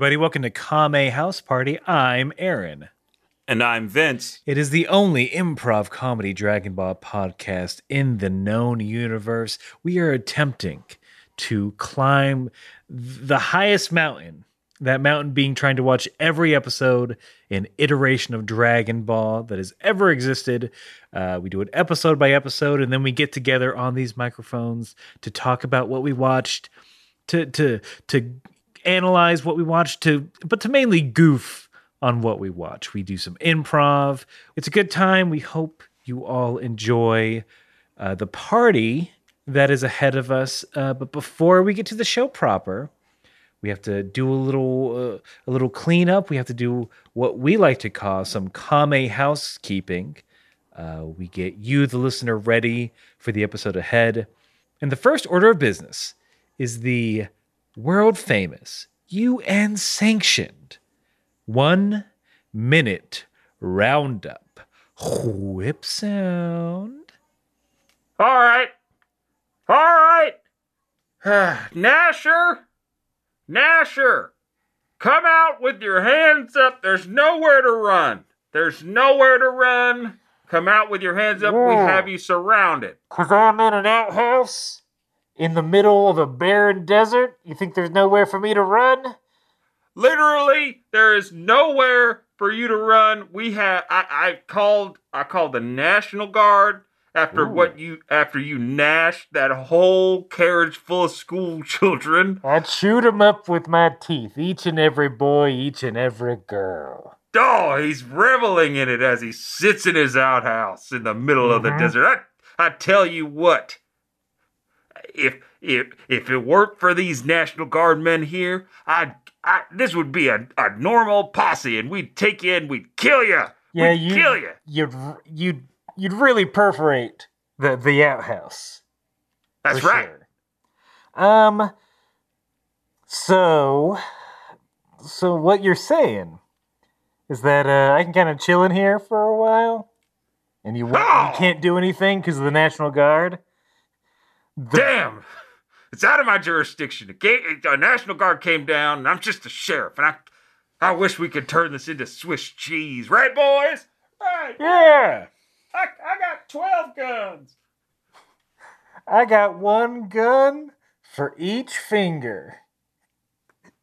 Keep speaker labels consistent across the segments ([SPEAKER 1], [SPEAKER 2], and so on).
[SPEAKER 1] Everybody, welcome to Kame House Party. I'm Aaron.
[SPEAKER 2] And I'm Vince.
[SPEAKER 1] It is the only improv comedy Dragon Ball podcast in the known universe. We are attempting to climb the highest mountain, that mountain being trying to watch every episode and iteration of Dragon Ball that has ever existed. Uh, we do it episode by episode, and then we get together on these microphones to talk about what we watched, to to to analyze what we watch to but to mainly goof on what we watch. We do some improv. It's a good time. We hope you all enjoy uh, the party that is ahead of us. Uh, but before we get to the show proper, we have to do a little uh, a little cleanup. We have to do what we like to call some kame housekeeping. Uh, we get you, the listener, ready for the episode ahead. And the first order of business is the world famous, UN sanctioned one minute roundup whip sound.
[SPEAKER 3] All right. All right. Nasher. Nasher. Come out with your hands up. There's nowhere to run. There's nowhere to run. Come out with your hands up. We have you surrounded.
[SPEAKER 1] Because I'm in an outhouse in the middle of a barren desert. You think there's nowhere for me to run?
[SPEAKER 3] Literally, there is nowhere for you to run. We have I, I called I called the National Guard after
[SPEAKER 1] Ooh.
[SPEAKER 3] what you after you gnashed that whole carriage full of school children.
[SPEAKER 1] I'd shoot 'em up with my teeth, each and every boy, each and every girl.
[SPEAKER 3] Oh, he's reveling in it as he sits in his outhouse in the middle of the
[SPEAKER 1] Mhm.
[SPEAKER 3] desert. I, I tell you what, if if if it weren't for these National Guard men here, I'd I, this would be a, a normal posse, and we'd take you and we'd kill you.
[SPEAKER 1] Yeah,
[SPEAKER 3] we'd
[SPEAKER 1] you,
[SPEAKER 3] kill you.
[SPEAKER 1] You'd you'd you'd really perforate the the outhouse.
[SPEAKER 3] That's right.
[SPEAKER 1] sure. Um. So, so what you're saying is that uh, I can kind of chill in here for a while, and you
[SPEAKER 3] Oh!
[SPEAKER 1] you can't do anything because of the National Guard. The-
[SPEAKER 3] Damn, it's out of my jurisdiction. The, ga- the National Guard came down, and I'm just a sheriff, and I I wish we could turn this into Swiss cheese, right, boys? Right.
[SPEAKER 1] Yeah,
[SPEAKER 3] I, I got twelve guns.
[SPEAKER 1] I got one gun for each finger.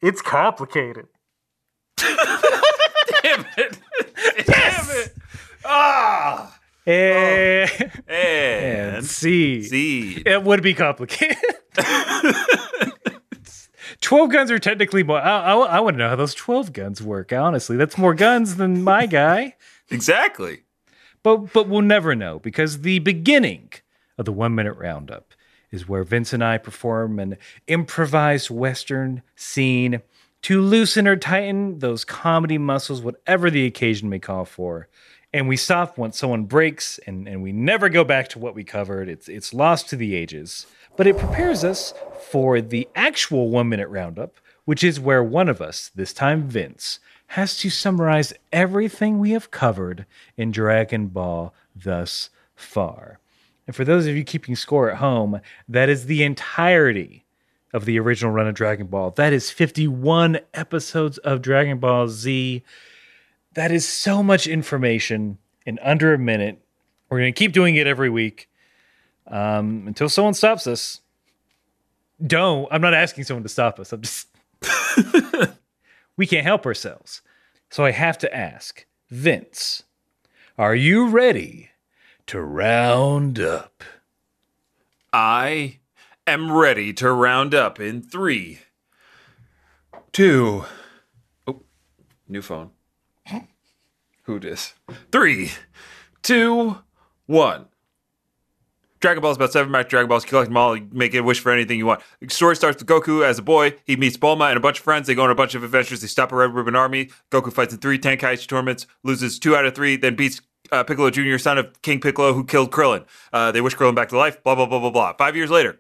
[SPEAKER 1] It's complicated.
[SPEAKER 3] Damn it! Damn it! Ah!
[SPEAKER 1] Eh, Eh. Oh.
[SPEAKER 2] And,
[SPEAKER 1] and see.
[SPEAKER 2] see.
[SPEAKER 1] It would be complicated. 12 guns are technically more. I, I, I want to know how those 12 guns work, honestly. That's more guns than my guy.
[SPEAKER 2] exactly.
[SPEAKER 1] But, but we'll never know because the beginning of the one minute roundup is where Vince and I perform an improvised Western scene to loosen or tighten those comedy muscles, whatever the occasion may call for. And we stop once someone breaks, and, and we never go back to what we covered. It's, it's lost to the ages. But it prepares us for the actual one minute roundup, which is where one of us, this time Vince, has to summarize everything we have covered in Dragon Ball thus far. And for those of you keeping score at home, that is the entirety of the original run of Dragon Ball. That is 51 episodes of Dragon Ball Z. That is so much information in under a minute. We're going to keep doing it every week um, until someone stops us. Don't. I'm not asking someone to stop us. I'm just. we can't help ourselves. So I have to ask Vince, are you ready to round up?
[SPEAKER 2] I am ready to round up in three, two. Oh, new phone. Who dis? Three, two, one. Dragon Ball is about seven match Dragon Balls. Collect them all. Make a wish for anything you want. The story starts with Goku as a boy. He meets Bulma and a bunch of friends. They go on a bunch of adventures. They stop a Red Ribbon Army. Goku fights in three Tenkaichi tournaments, loses two out of three, then beats uh, Piccolo Jr., son of King Piccolo, who killed Krillin. Uh, they wish Krillin back to life. Blah blah blah blah blah. Five years later,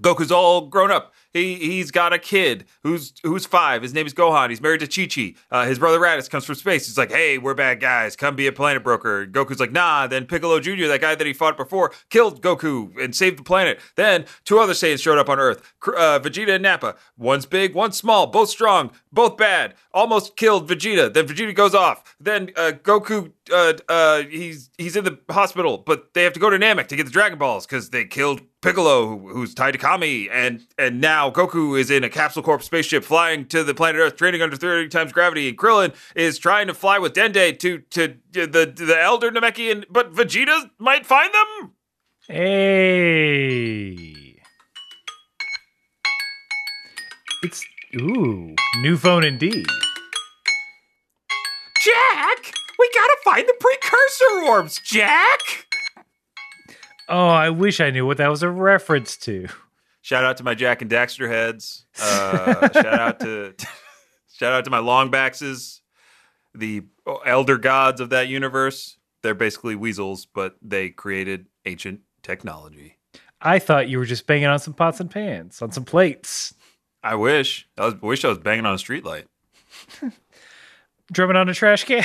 [SPEAKER 2] Goku's all grown up. He he's got a kid who's who's five. His name is Gohan. He's married to Chi Chi. Uh, his brother Raditz comes from space. He's like, hey, we're bad guys. Come be a planet broker. Goku's like, nah. Then Piccolo Jr., that guy that he fought before, killed Goku and saved the planet. Then two other Saiyans showed up on Earth. Uh, Vegeta and Nappa. One's big, one's small. Both strong, both bad. Almost killed Vegeta. Then Vegeta goes off. Then uh, Goku, uh, uh, he's he's in the hospital, but they have to go to Namek to get the Dragon Balls because they killed Piccolo, who- who's tied to Kami, and and now Goku is in a Capsule Corp spaceship flying to the planet Earth, training under thirty times gravity, and Krillin is trying to fly with Dende to to the the Elder Namekian, but Vegeta might find them.
[SPEAKER 1] Hey. It's ooh, new phone indeed.
[SPEAKER 2] Jack, we gotta find the precursor orbs, Jack.
[SPEAKER 1] Oh, I wish I knew what that was a reference to.
[SPEAKER 2] Shout out to my Jak and Daxter heads. Uh, shout out to shout out to my longbackses, the elder gods of that universe. They're basically weasels, but they created ancient technology.
[SPEAKER 1] I thought you were just banging on some pots and pans, on some plates,
[SPEAKER 2] I wish. I was, wish I was banging on a streetlight.
[SPEAKER 1] drumming on a trash can.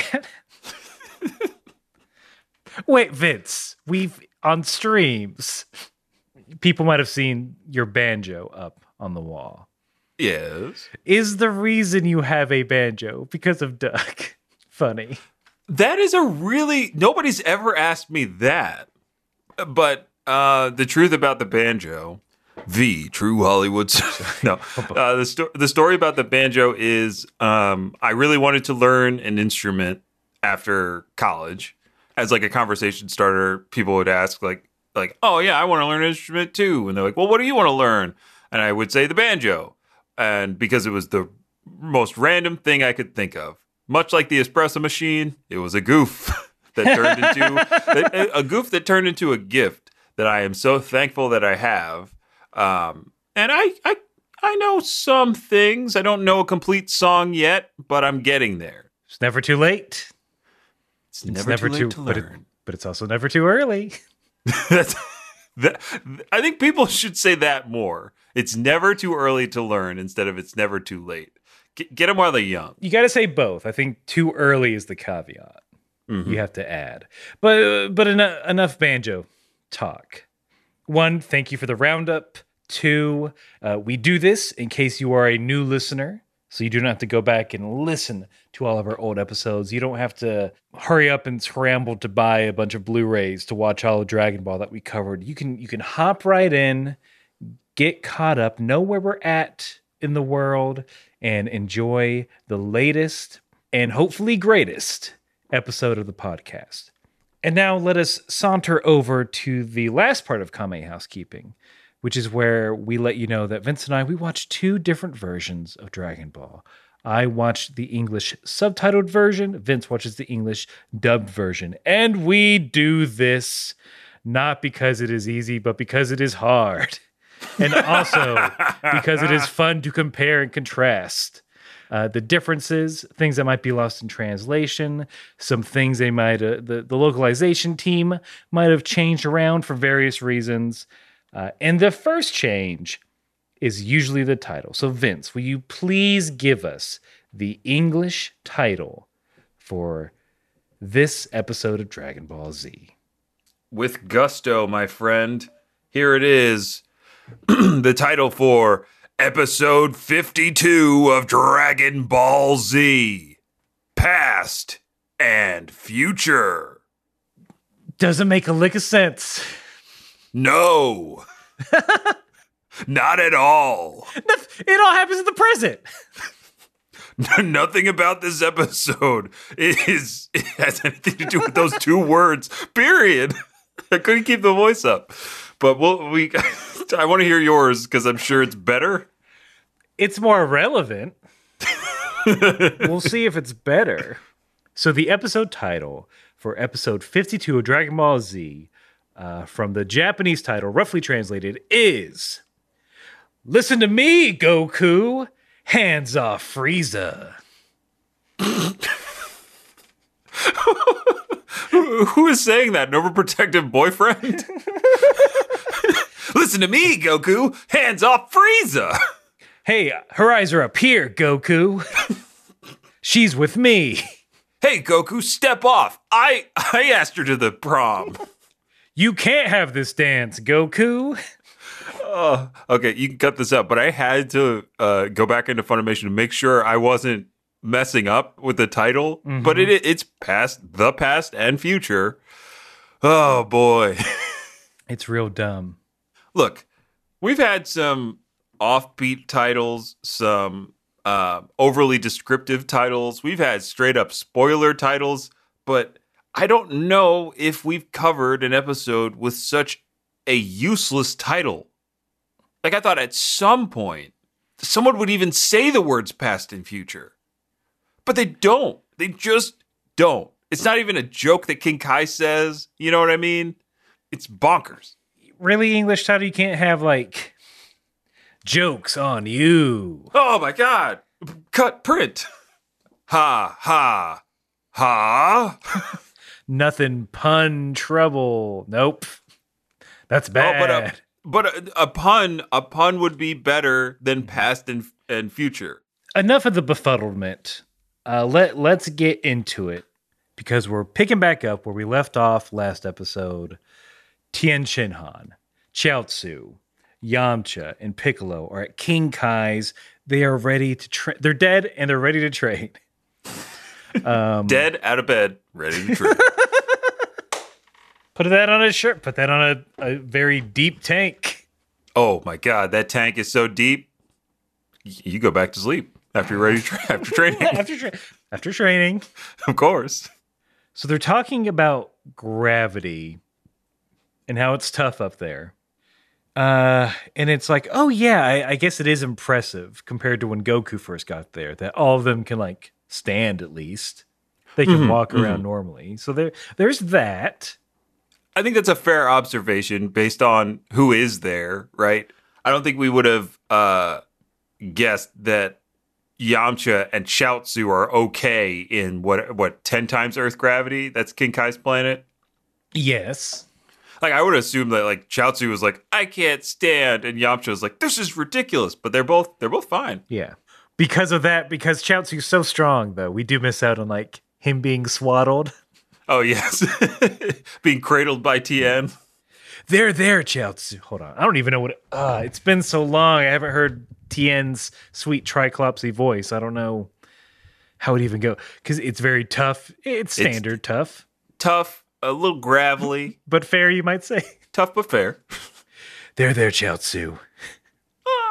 [SPEAKER 1] Wait, Vince, we've on streams. People might have seen your banjo up on the wall.
[SPEAKER 2] Yes.
[SPEAKER 1] Is the reason you have a banjo because of Doug? Funny.
[SPEAKER 2] That is a really nobody's ever asked me that. But uh the truth about the banjo, the true Hollywood no. Uh, the sto- the story about the banjo is um I really wanted to learn an instrument after college. As like a conversation starter, people would ask like like, "Oh yeah, I want to learn an instrument too." And they're like, "Well, what do you want to learn?" And I would say the banjo. And because it was the most random thing I could think of. Much like the espresso machine, it was a goof that turned into a goof that turned into a gift that I am so thankful that I have. Um, and I, I, I know some things. I don't know a complete song yet, but I'm getting there.
[SPEAKER 1] It's never too late.
[SPEAKER 2] It's,
[SPEAKER 1] It's
[SPEAKER 2] never, too late to
[SPEAKER 1] but, it-
[SPEAKER 2] learn.
[SPEAKER 1] but it's also never too early.
[SPEAKER 2] That's, that, I think people should say that more. It's never too early to learn instead of it's never too late. Get, get them while they're young.
[SPEAKER 1] You got to say both. I think too early is the caveat.
[SPEAKER 2] Mhm.
[SPEAKER 1] You have to add. But but enough, enough banjo talk. One, thank you for the roundup. Two, uh, we do this in case you are a new listener, so you do not have to go back and listen to all of our old episodes. You don't have to hurry up and scramble to buy a bunch of Blu-rays to watch all of Dragon Ball that we covered. You can you can hop right in, get caught up, know where we're at in the world, and enjoy the latest and hopefully greatest episode of the podcast. And now let us saunter over to the last part of Kame Housekeeping, which is where we let you know that Vince and I we watched two different versions of Dragon Ball. I watched the English subtitled version, Vince watches the English dubbed version. And we do this not because it is easy, but because it is hard. And also because it is fun to compare and contrast uh, the differences, things that might be lost in translation, some things they might, uh, the, the localization team might have changed around for various reasons. Uh, and the first change is usually the title. So, Vince, will you please give us the English title for this episode of Dragon Ball Z?
[SPEAKER 2] with gusto, my friend. Here it is. the title for episode 52 of Dragon Ball Z Past and Future.
[SPEAKER 1] Doesn't make a lick of sense.
[SPEAKER 2] No, not at all.
[SPEAKER 1] It all happens in the present.
[SPEAKER 2] Nothing about this episode is it has anything to do with those two words. Period. I couldn't keep the voice up, but we'll, we. I want to hear yours because I'm sure it's better.
[SPEAKER 1] It's more relevant. we'll see if it's better. So, the episode title for episode 52 of Dragon Ball Z, uh, from the Japanese title, roughly translated, is Listen to me, Goku! Hands off Frieza.
[SPEAKER 2] Who is saying that? An overprotective boyfriend? Listen to me, Goku. Hands off Frieza.
[SPEAKER 1] Hey, her eyes are up here, Goku. She's with me.
[SPEAKER 2] Hey, Goku, step off. I I asked her to the prom.
[SPEAKER 1] You can't have this dance, Goku.
[SPEAKER 2] Oh, okay, you can cut this out, but I had to uh, go back into Funimation to make sure I wasn't messing up with the title. But it it's past the past and future. Oh boy.
[SPEAKER 1] It's real dumb.
[SPEAKER 2] Look, we've had some offbeat titles, some uh, overly descriptive titles. We've had straight up spoiler titles, but I don't know if we've covered an episode with such a useless title. Like I thought at some point someone would even say the words past and future. But they don't. They just don't. It's not even a joke that King Kai says. You know what I mean? It's bonkers.
[SPEAKER 1] Really, English title, you can't have like jokes on you.
[SPEAKER 2] Oh my god. Cut print. Ha ha ha.
[SPEAKER 1] Nothing pun trouble. Nope. That's
[SPEAKER 2] Oh,
[SPEAKER 1] bad.
[SPEAKER 2] but a, but a, a pun a pun would be better than past and and future.
[SPEAKER 1] Enough of the befuddlement. Uh, let let's get into it because we're picking back up where we left off last episode. Tien Shinhan, Chiaotzu, Yamcha, and Piccolo are at King Kai's. They are ready to train. They're dead and they're ready to trade. Um,
[SPEAKER 2] Dead out of bed, ready to trade.
[SPEAKER 1] Put that on a shirt. Put that on a, a very deep tank.
[SPEAKER 2] oh my god, that tank is so deep. You go back to sleep after you're ready to tra- after training.
[SPEAKER 1] after tra- after training.
[SPEAKER 2] of course.
[SPEAKER 1] So they're talking about gravity and how it's tough up there. Uh, and it's like, oh yeah, I, I guess it is impressive compared to when Goku first got there that all of them can like stand at least. They can walk around normally. So there, there's that.
[SPEAKER 2] I think that's a fair observation based on who is there, right? I don't think we would have uh, guessed that Yamcha and Chaozu are okay in what what ten times Earth gravity. That's King Kai's planet.
[SPEAKER 1] Yes.
[SPEAKER 2] Like I would assume that like Chaozu was like, I can't stand, and Yamcha was like, this is ridiculous. But they're both they're both fine.
[SPEAKER 1] Yeah. Because of that, because Chaozu's so strong, though, we do miss out on like him being swaddled.
[SPEAKER 2] Oh yes, being cradled by Tien.
[SPEAKER 1] There, there, Chaozu. Hold on. I don't even know what. It, uh, it's been so long. I haven't heard Tien's sweet triclopsy voice. I don't know how it even go because it's very tough. It's
[SPEAKER 2] It's-
[SPEAKER 1] standard tough,
[SPEAKER 2] Tough, a little gravelly,
[SPEAKER 1] but fair, you might say.
[SPEAKER 2] tough but fair.
[SPEAKER 1] There, there, Chaozu.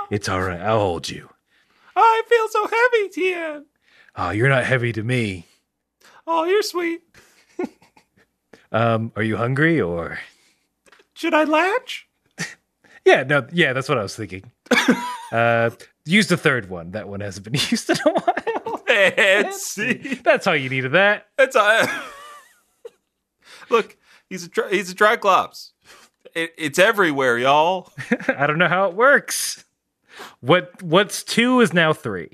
[SPEAKER 1] It's all right. I'll hold you.
[SPEAKER 2] I feel so heavy, Tien.
[SPEAKER 1] Oh, you're not heavy to me.
[SPEAKER 2] Oh, you're sweet.
[SPEAKER 1] Um, are you hungry or?
[SPEAKER 2] Should I latch?
[SPEAKER 1] Yeah, no, yeah, that's what I was thinking. uh, use the third one. That one hasn't been used in a while.
[SPEAKER 2] See,
[SPEAKER 1] That's all you needed. That.
[SPEAKER 2] that's a look. He's a tri- he's a triclops. It, it's everywhere, y'all.
[SPEAKER 1] I don't know how it works. What what's two is now three.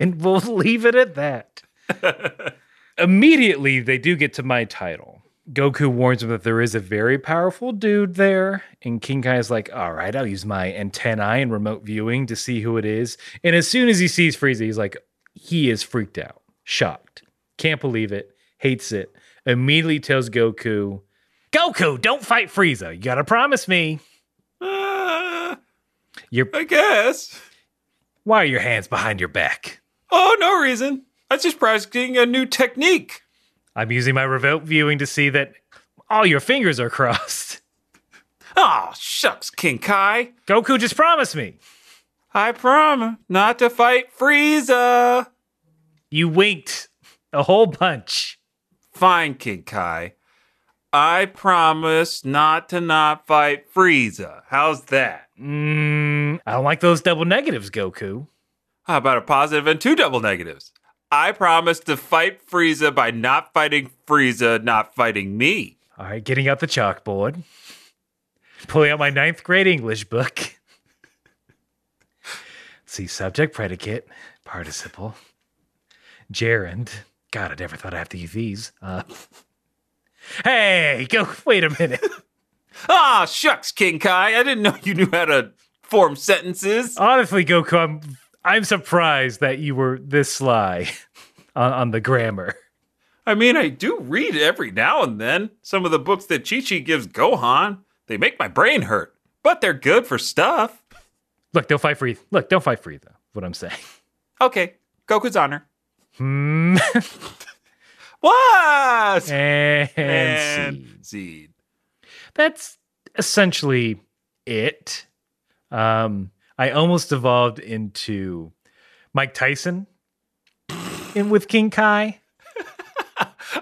[SPEAKER 1] and we'll leave it at that. Immediately they do get to my title. Goku warns him that there is a very powerful dude there, and King Kai is like, "All right, I'll use my antennae and remote viewing to see who it is." And as soon as he sees Frieza, he's like, he is freaked out, shocked, can't believe it, hates it. Immediately tells Goku, "Goku, don't fight Frieza. You gotta promise me." You're
[SPEAKER 2] I guess.
[SPEAKER 1] why are your hands behind your back?
[SPEAKER 2] Oh, no reason. I was just practicing a new technique.
[SPEAKER 1] I'm using my remote viewing to see that all your fingers are crossed.
[SPEAKER 2] Oh, shucks, King Kai.
[SPEAKER 1] Goku just promised me.
[SPEAKER 2] I promise not to fight Frieza.
[SPEAKER 1] You winked a whole bunch.
[SPEAKER 2] Fine, King Kai. I promise not to not fight Frieza. How's that?
[SPEAKER 1] Mm, I don't like those double negatives, Goku.
[SPEAKER 2] How about a positive and two double negatives? I promise to fight Frieza by not fighting Frieza, not fighting me.
[SPEAKER 1] All right, getting out the chalkboard. Pulling out my ninth grade English book. See, subject, predicate, participle, gerund. God, I never thought I'd have to use these. Uh, hey, go, wait a minute.
[SPEAKER 2] Ah, shucks, King Kai. I didn't know you knew how to form sentences.
[SPEAKER 1] Honestly, Goku, I'm I'm surprised that you were this sly on, on the grammar.
[SPEAKER 2] I mean, I do read every now and then some of the books that Chi Chi gives Gohan. They make my brain hurt, but they're good for stuff.
[SPEAKER 1] Look, don't fight for you. Look, don't fight for you though. What I'm saying.
[SPEAKER 2] Okay, Goku's honor.
[SPEAKER 1] Hmm.
[SPEAKER 2] What?
[SPEAKER 1] and
[SPEAKER 2] And
[SPEAKER 1] seed.
[SPEAKER 2] seed.
[SPEAKER 1] that's essentially it. Um, I almost evolved into Mike Tyson in with King Kai.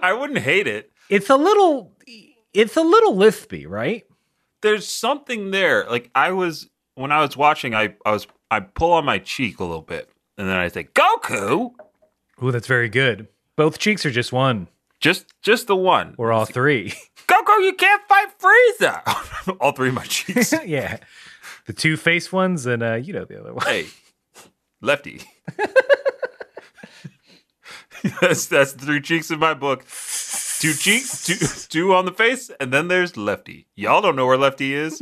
[SPEAKER 2] I wouldn't hate it.
[SPEAKER 1] It's a little, it's a little lispy, right?
[SPEAKER 2] There's something there. Like I was when I was watching, I, I was I pull on my cheek a little bit, and then I say, Goku,
[SPEAKER 1] Ooh, that's very good. Both cheeks are just one,
[SPEAKER 2] just just the one.
[SPEAKER 1] or all three.
[SPEAKER 2] Goku, you can't fight Frieza. All three of my cheeks.
[SPEAKER 1] yeah, the two face ones, and uh, you know the other one.
[SPEAKER 2] hey, lefty. that's that's the three cheeks in my book. Two cheeks, two two on the face, and then there's lefty. Y'all don't know where lefty is.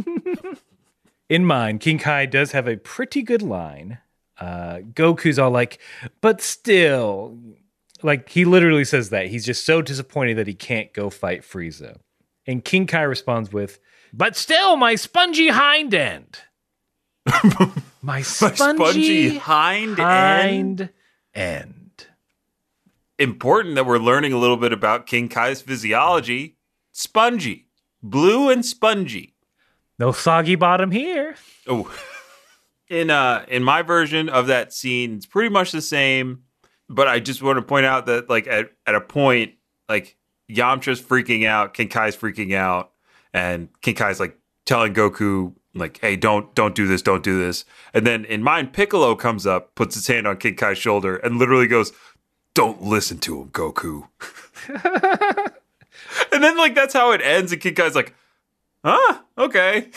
[SPEAKER 1] in mine, King Kai does have a pretty good line. Uh, Goku's all like, but still, like he literally says that he's just so disappointed that he can't go fight Frieza. And King Kai responds with, "But still, my spongy hind end, my
[SPEAKER 2] My
[SPEAKER 1] spongy,
[SPEAKER 2] spongy hind, end.
[SPEAKER 1] hind end."
[SPEAKER 2] Important that we're learning a little bit about King Kai's physiology. Spongy, blue and spongy.
[SPEAKER 1] No soggy bottom here.
[SPEAKER 2] Oh, in uh in my version of that scene, it's pretty much the same. But I just want to point out that like at at a point, like Yamcha's freaking out, King Kai's freaking out, and King Kai's like telling Goku like, "Hey, don't don't do this, don't do this." And then in mind, Piccolo comes up, puts his hand on King Kai's shoulder, and literally goes, "Don't listen to him, Goku." and then like that's how it ends, and King Kai's like, "Huh, okay."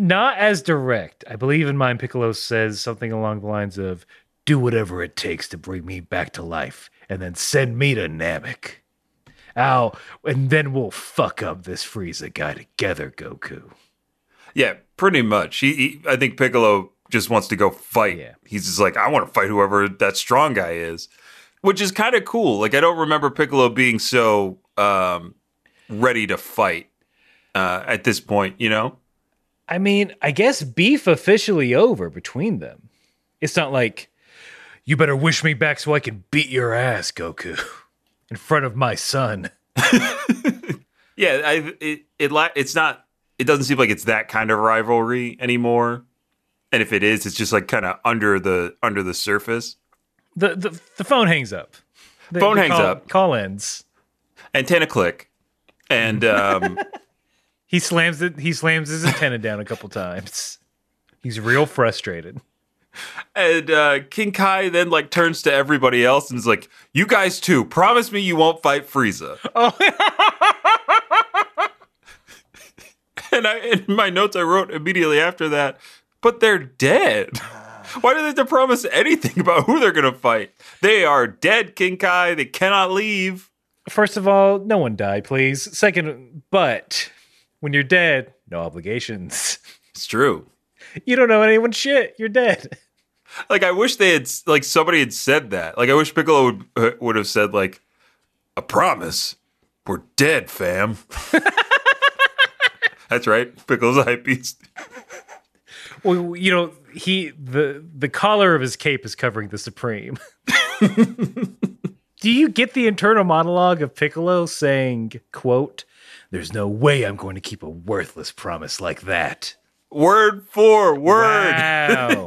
[SPEAKER 1] Not as direct. I believe in mind, Piccolo says something along the lines of, Do whatever it takes to bring me back to life, and then send me to Namek. Ow, and then we'll fuck up this Frieza guy together, Goku.
[SPEAKER 2] Yeah, pretty much. He, he I think Piccolo just wants to go fight.
[SPEAKER 1] Yeah.
[SPEAKER 2] He's just like, I want to fight whoever that strong guy is, which is kind of cool. Like, I don't remember Piccolo being so um, ready to fight uh, at this point. You know?
[SPEAKER 1] I mean, I guess beef officially over between them. It's not like, you better wish me back so I can beat your ass, Goku, in front of my son.
[SPEAKER 2] Yeah, I it, it it's not. It doesn't seem like it's that kind of rivalry anymore. And if it is, it's just like kind of under the under the surface.
[SPEAKER 1] The, the, the phone hangs up. The-
[SPEAKER 2] Phone
[SPEAKER 1] the
[SPEAKER 2] hangs
[SPEAKER 1] call-
[SPEAKER 2] up.
[SPEAKER 1] Call ends.
[SPEAKER 2] Antenna click, and um,
[SPEAKER 1] He slams it. He slams his antenna down a couple times. He's real frustrated.
[SPEAKER 2] And uh, King Kai then like turns to everybody else and is like, "You guys too, promise me you won't fight Frieza."
[SPEAKER 1] Oh,
[SPEAKER 2] And I in my notes I wrote immediately after that, but they're dead. Why do they have to promise anything about who they're gonna fight? They are dead, King Kai. They cannot leave.
[SPEAKER 1] first of all, no one die, please. Second, but when you're dead, no obligations.
[SPEAKER 2] It's true.
[SPEAKER 1] You don't know anyone's shit. You're dead.
[SPEAKER 2] Like I wish they had like somebody had said that. Like I wish Piccolo would uh, would have said like a promise. We're dead, fam. That's right. Piccolo's a hype beast.
[SPEAKER 1] Well, you know, he the the collar of his cape is covering the Supreme. Do you get the internal monologue of Piccolo saying, "quote There's no way I'm going to keep a worthless promise like that."
[SPEAKER 2] Word for word.
[SPEAKER 1] Wow,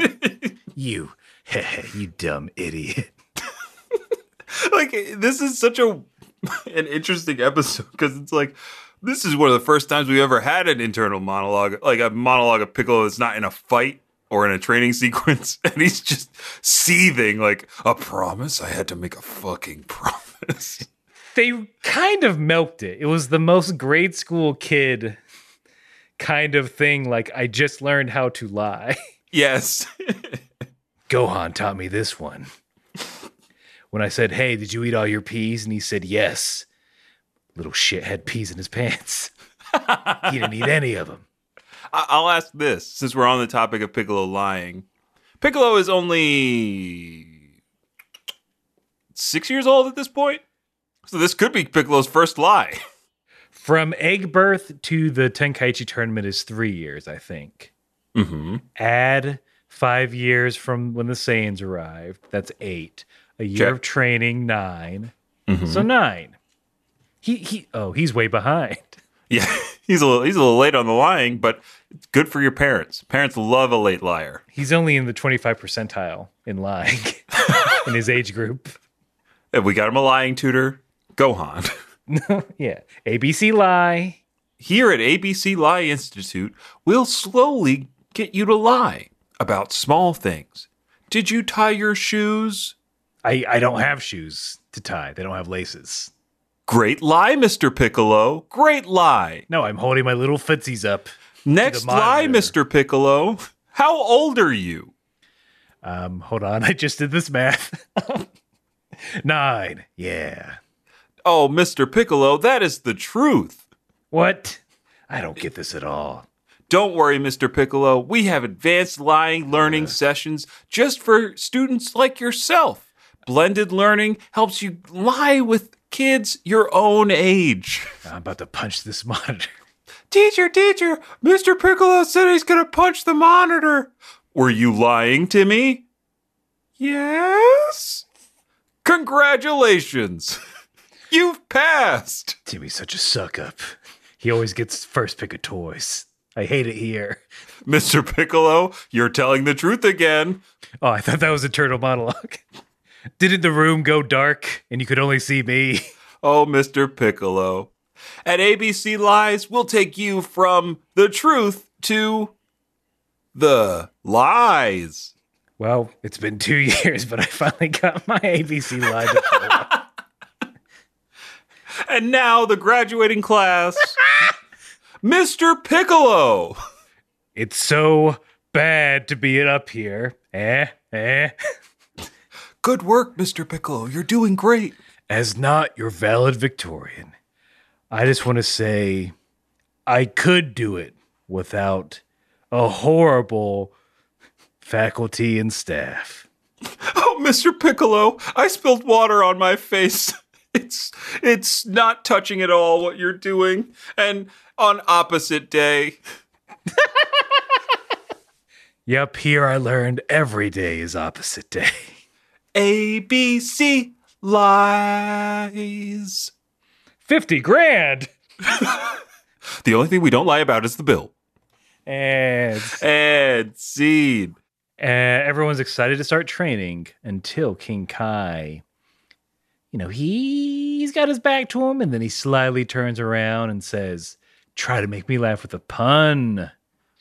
[SPEAKER 1] you, you dumb idiot.
[SPEAKER 2] like this is such a an interesting episode because it's like this is one of the first times we ever had an internal monologue, like a monologue of Piccolo that's not in a fight or in a training sequence, and he's just seething like a promise. I had to make a fucking promise.
[SPEAKER 1] They kind of milked it. It was the most grade school kid kind of thing. Like I just learned how to lie.
[SPEAKER 2] yes,
[SPEAKER 1] Gohan taught me this one. When I said, Hey, did you eat all your peas? And he said, Yes. Little shit had peas in his pants. he didn't eat any of them.
[SPEAKER 2] I'll ask this since we're on the topic of Piccolo lying. Piccolo is only six years old at this point, so this could be Piccolo's first lie.
[SPEAKER 1] From egg birth to the Tenkaichi tournament is three years, I think.
[SPEAKER 2] Mm-hmm.
[SPEAKER 1] Add five years from when the Saiyans arrived. That's eight. A year
[SPEAKER 2] Check.
[SPEAKER 1] of training, 9
[SPEAKER 2] Mm-hmm.
[SPEAKER 1] So nine. He he. Oh, he's way behind.
[SPEAKER 2] Yeah, he's a little, he's a little late on the lying, but it's good for your parents. Parents love a late liar.
[SPEAKER 1] He's only in the twenty five percentile in lying in his age group.
[SPEAKER 2] If we got him a lying tutor, Gohan.
[SPEAKER 1] Yeah, ABC lie.
[SPEAKER 2] Here at ABC Lie Institute, we'll slowly get you to lie about small things. Did you tie your shoes?
[SPEAKER 1] I I don't have shoes to tie. They don't have laces.
[SPEAKER 2] Great lie, Mr. Piccolo. Great lie.
[SPEAKER 1] No, I'm holding my little footsies up.
[SPEAKER 2] Next lie. Mr. Piccolo. How old are you?
[SPEAKER 1] Um, hold on. I just did this math. Nine. Yeah.
[SPEAKER 2] Oh, Mr. Piccolo, that is the truth.
[SPEAKER 1] What? I don't get this at all.
[SPEAKER 2] Don't worry, Mr. Piccolo. We have advanced lying learning sessions just for students like yourself. Blended learning helps you lie with kids your own age.
[SPEAKER 1] I'm about to punch this monitor.
[SPEAKER 2] Teacher, teacher, Mr. Piccolo said he's going to punch the monitor. Were you lying to me? Yes. Congratulations. You've passed.
[SPEAKER 1] Timmy's such a suck up. He always gets first pick of toys. I hate it here.
[SPEAKER 2] Mr. Piccolo, you're telling the truth again.
[SPEAKER 1] Oh, I thought that was a turtle monologue. Didn't the room go dark and you could only see me?
[SPEAKER 2] Oh, Mr. Piccolo. At ABC Lies, we'll take you from the truth to the lies.
[SPEAKER 1] Well, it's been two years, but I finally got my ABC lie diploma.
[SPEAKER 2] And now the graduating class, Mr. Piccolo.
[SPEAKER 1] It's so bad to be up here. Eh, eh.
[SPEAKER 2] Good work, Mr. Piccolo. You're doing great.
[SPEAKER 1] As not your valid Victorian, I just want to say I could do it without a horrible faculty and staff.
[SPEAKER 2] Oh, Mr. Piccolo, I spilled water on my face. It's it's not touching at all what you're doing. And on opposite day,
[SPEAKER 1] Yep, here I learned every day is opposite day.
[SPEAKER 2] ABC lies.
[SPEAKER 1] 50 grand!
[SPEAKER 2] The only thing we don't lie about is the bill.
[SPEAKER 1] And
[SPEAKER 2] And scene.
[SPEAKER 1] uh, everyone's excited to start training until King Kai, you know, he, he's got his back to him and then he slyly turns around and says, Try to make me laugh with a pun.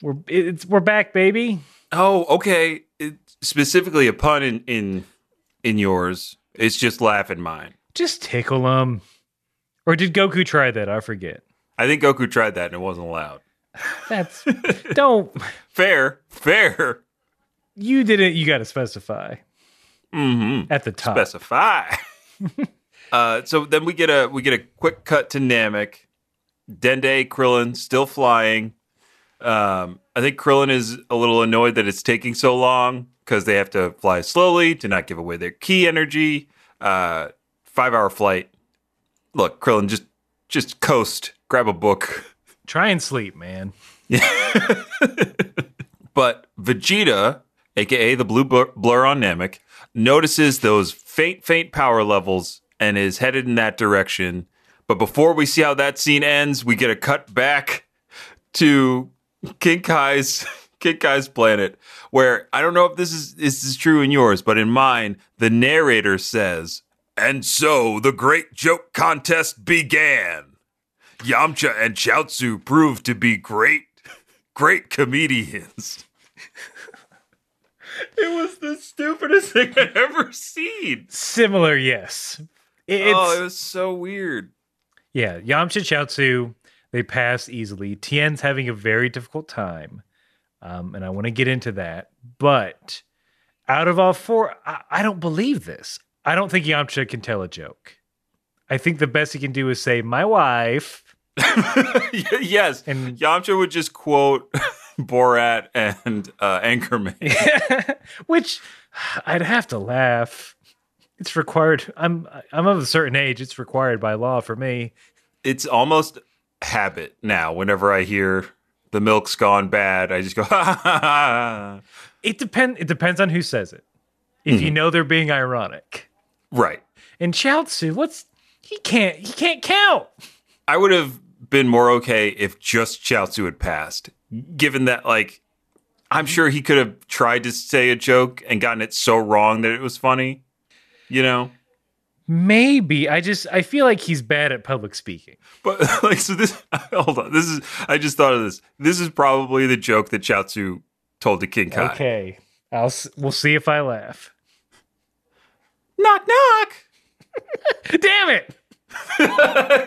[SPEAKER 1] We're, it's, we're back, baby.
[SPEAKER 2] Oh, okay. It, specifically a pun in, in in yours. It's just laugh in mine.
[SPEAKER 1] Just tickle them. Or did Goku try that? I forget.
[SPEAKER 2] I think Goku tried that and it wasn't allowed.
[SPEAKER 1] That's don't
[SPEAKER 2] Fair, fair.
[SPEAKER 1] you didn't you gotta specify
[SPEAKER 2] Mm-hmm.
[SPEAKER 1] at the top.
[SPEAKER 2] Specify. uh, so then we get a we get a quick cut to Namek. Dende, Krillin still flying. Um, I think Krillin is a little annoyed that it's taking so long because they have to fly slowly to not give away their ki energy. Uh, five hour flight. Look, Krillin, just just coast, grab a book.
[SPEAKER 1] Try and sleep, man.
[SPEAKER 2] But Vegeta, aka the blue blur, blur on Namek, notices those faint, faint power levels and is headed in that direction. But before we see how that scene ends, we get a cut back to King Kai's King Kai's planet, where I don't know if this is this is true in yours, but in mine, the narrator says, "And so the great joke contest began. Yamcha and Chaozu proved to be great, great comedians." It was the stupidest thing I've ever seen.
[SPEAKER 1] Similar, yes. Oh, it's,
[SPEAKER 2] oh, it was so weird.
[SPEAKER 1] Yeah, Yamcha Chaozu, they pass easily. Tien's having a very difficult time. Um, and I want to get into that. But out of all four, I, I don't believe this. I don't think Yamcha can tell a joke. I think the best he can do is say, My wife.
[SPEAKER 2] yes,
[SPEAKER 1] And
[SPEAKER 2] Yamcha would just quote Borat and uh, Anchorman.
[SPEAKER 1] Which I'd have to laugh. It's required. I'm I'm of a certain age. It's required by law for me.
[SPEAKER 2] It's almost habit now. Whenever I hear the milk's gone bad, I just go ha ha ha.
[SPEAKER 1] It depend. It depends on who says it. If you mm-hmm. know they're being ironic.
[SPEAKER 2] Right.
[SPEAKER 1] And Chaozu, what's he can't he can't count.
[SPEAKER 2] I would have been more okay if just Chaozu had passed, given that like I'm sure he could have tried to say a joke and gotten it so wrong that it was funny. You know.
[SPEAKER 1] Maybe I just I feel like he's bad at public speaking.
[SPEAKER 2] But like, so this. Hold on. This is. I just thought of this. This is probably the joke that Chaozu told to King Kai.
[SPEAKER 1] Okay, I'll we'll see if I laugh.
[SPEAKER 2] Knock knock.
[SPEAKER 1] Damn it!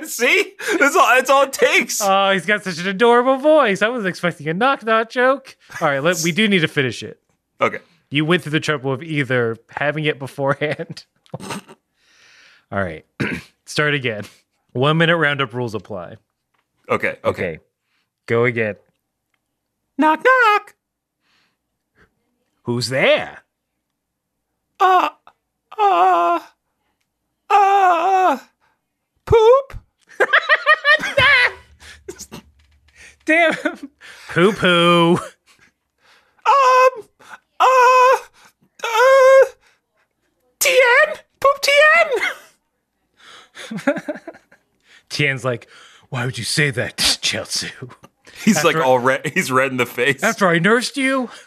[SPEAKER 2] See, that's all. That's all it takes.
[SPEAKER 1] Oh, he's got such an adorable voice. I was expecting a knock knock joke. All right, let, we do need to finish it.
[SPEAKER 2] okay.
[SPEAKER 1] You went through the trouble of either having it beforehand. All right, start again. One minute roundup rules apply.
[SPEAKER 2] Okay. Okay.
[SPEAKER 1] Okay, go again.
[SPEAKER 2] Knock knock.
[SPEAKER 1] Who's there?
[SPEAKER 2] Uh. Uh. Uh. Poop.
[SPEAKER 1] Damn, poo poo.
[SPEAKER 2] Um. Uh. Uh. Tien. Poop Tien.
[SPEAKER 1] Tien's like, why would you say that, Chelsea?
[SPEAKER 2] He's like
[SPEAKER 1] After-
[SPEAKER 2] all red. He's red in the face.
[SPEAKER 1] After I nursed you?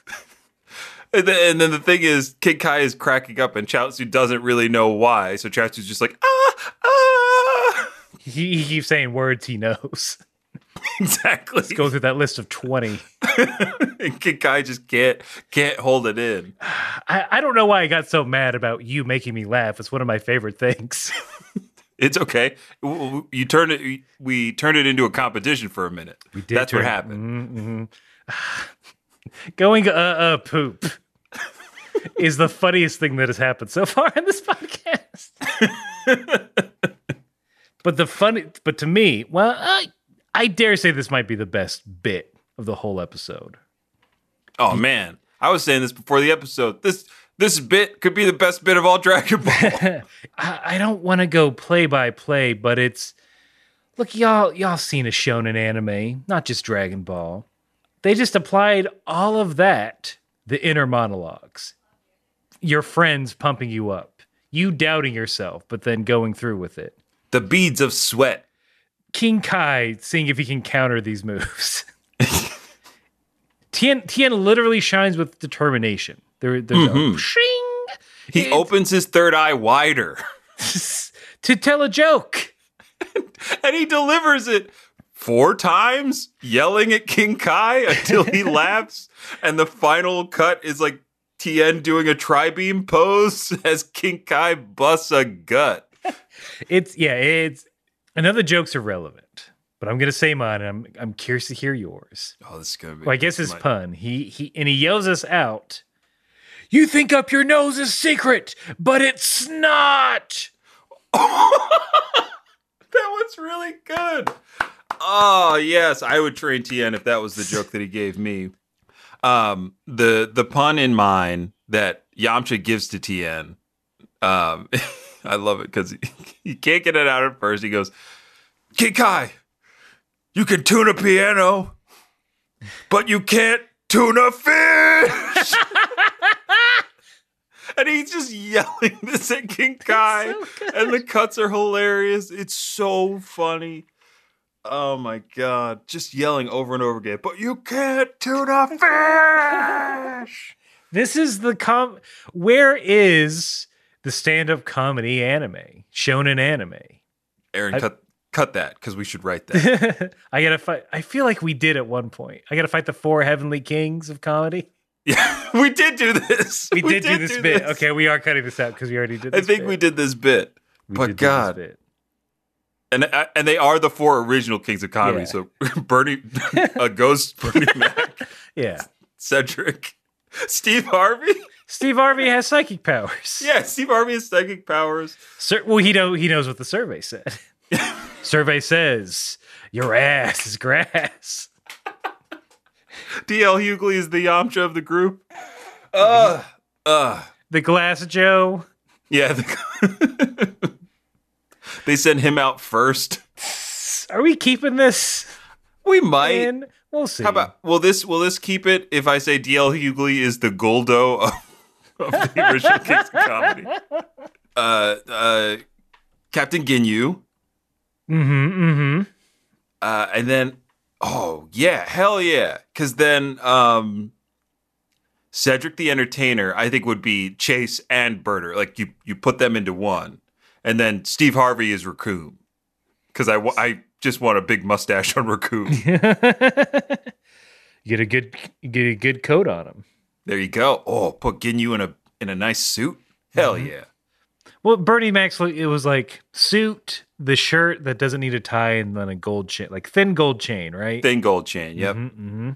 [SPEAKER 2] And then, and then the thing is, King Kai is cracking up, and Chaozu doesn't really know why. So Chaozu's just like, ah, ah.
[SPEAKER 1] He, he keeps saying words he knows.
[SPEAKER 2] Exactly.
[SPEAKER 1] Let's Go through that list of 20.
[SPEAKER 2] and King Kai just can't can't hold it in.
[SPEAKER 1] I, I don't know why I got so mad about you making me laugh. It's one of my favorite things.
[SPEAKER 2] It's okay. You turn it. We turned it into a competition for a minute. We
[SPEAKER 1] did
[SPEAKER 2] That's what happened.
[SPEAKER 1] Going uh uh poop is the funniest thing that has happened so far in this podcast. but the funny, but to me, well, I, I dare say this might be the best bit of the whole episode.
[SPEAKER 2] Oh man, I was saying this before the episode. This this bit could be the best bit of all Dragon Ball.
[SPEAKER 1] I, I don't want to go play by play, but it's look, y'all y'all seen a shonen anime, not just Dragon Ball. They just applied all of that, the inner monologues, your friends pumping you up, you doubting yourself, but then going through with it.
[SPEAKER 2] the beads of sweat.
[SPEAKER 1] King Kai seeing if he can counter these moves. Tien Tien literally shines with determination. There, there's a mm-hmm. shing
[SPEAKER 2] He opens his third eye wider,
[SPEAKER 1] to tell a joke.
[SPEAKER 2] and he delivers it four times, yelling at King Kai until he laughs. And the final cut is like Tien doing a tri beam pose as King Kai busts a gut.
[SPEAKER 1] It's yeah, it's another joke's irrelevant, but I'm gonna say mine. And I'm I'm curious to hear yours.
[SPEAKER 2] Oh, this is gonna be.
[SPEAKER 1] Well, I guess his pun. He he and he yells us out. You think up your nose is secret, but it's not.
[SPEAKER 2] That was really good. Oh yes, I would train Tien if that was the joke that he gave me. Um, the the pun in mine that Yamcha gives to Tien, um, I love it because he, he can't get it out at first. He goes, "King Kai, you can tune a piano, but you can't tune a fish." and he's just yelling this at King Kai,
[SPEAKER 1] so
[SPEAKER 2] and the cuts are hilarious. It's so funny. Oh my god, just yelling over and over again. But you can't tune a fish.
[SPEAKER 1] This is the com. Where is the stand-up comedy anime, shonen anime?
[SPEAKER 2] Aaron,
[SPEAKER 1] I-
[SPEAKER 2] cut cut that because we should write that.
[SPEAKER 1] I gotta fight. I feel like we did at one point. I gotta fight the four heavenly kings of comedy.
[SPEAKER 2] yeah, we did do this.
[SPEAKER 1] We, did, do this bit. Okay, we are cutting this out because we already did.
[SPEAKER 2] I think
[SPEAKER 1] bit.
[SPEAKER 2] we did this bit.
[SPEAKER 1] We
[SPEAKER 2] but
[SPEAKER 1] did do this
[SPEAKER 2] God,
[SPEAKER 1] bit.
[SPEAKER 2] and uh, and they are the four original kings of comedy.
[SPEAKER 1] Yeah.
[SPEAKER 2] So Bernie, a ghost, Bernie Mac,
[SPEAKER 1] Yeah,
[SPEAKER 2] Cedric, Steve Harvey.
[SPEAKER 1] Steve Harvey has psychic powers.
[SPEAKER 2] Yeah, Steve Harvey has psychic powers.
[SPEAKER 1] Sur- well, he know he knows what the survey said. survey says your ass is grass.
[SPEAKER 2] DL Hughley is the Yamcha of the group. Uh, uh,
[SPEAKER 1] The Glass Joe.
[SPEAKER 2] yeah. the- they send him out first.
[SPEAKER 1] Are we keeping this
[SPEAKER 2] We might.
[SPEAKER 1] in? We'll see.
[SPEAKER 2] How about will this will this keep it if I say DL Hughley is the Guldo of, of the original Kings of Comedy? Uh, uh, Captain Ginyu,
[SPEAKER 1] Mm-hmm. Mm-hmm.
[SPEAKER 2] uh, and then oh yeah, hell yeah, because then um, Cedric the Entertainer I think would be Jeice and Burter. Like you you put them into one, and then Steve Harvey is Recoome because I I just want a big mustache on
[SPEAKER 1] Recoome. get a good get a good coat on him.
[SPEAKER 2] There you go. Oh, put Ginyu in a in a nice suit. Hell yeah.
[SPEAKER 1] Well, Bernie Mac's, it was like suit, the shirt that doesn't need a tie, and then a gold chain, like thin gold chain, right?
[SPEAKER 2] Thin gold chain. Yep.
[SPEAKER 1] Mm-hmm.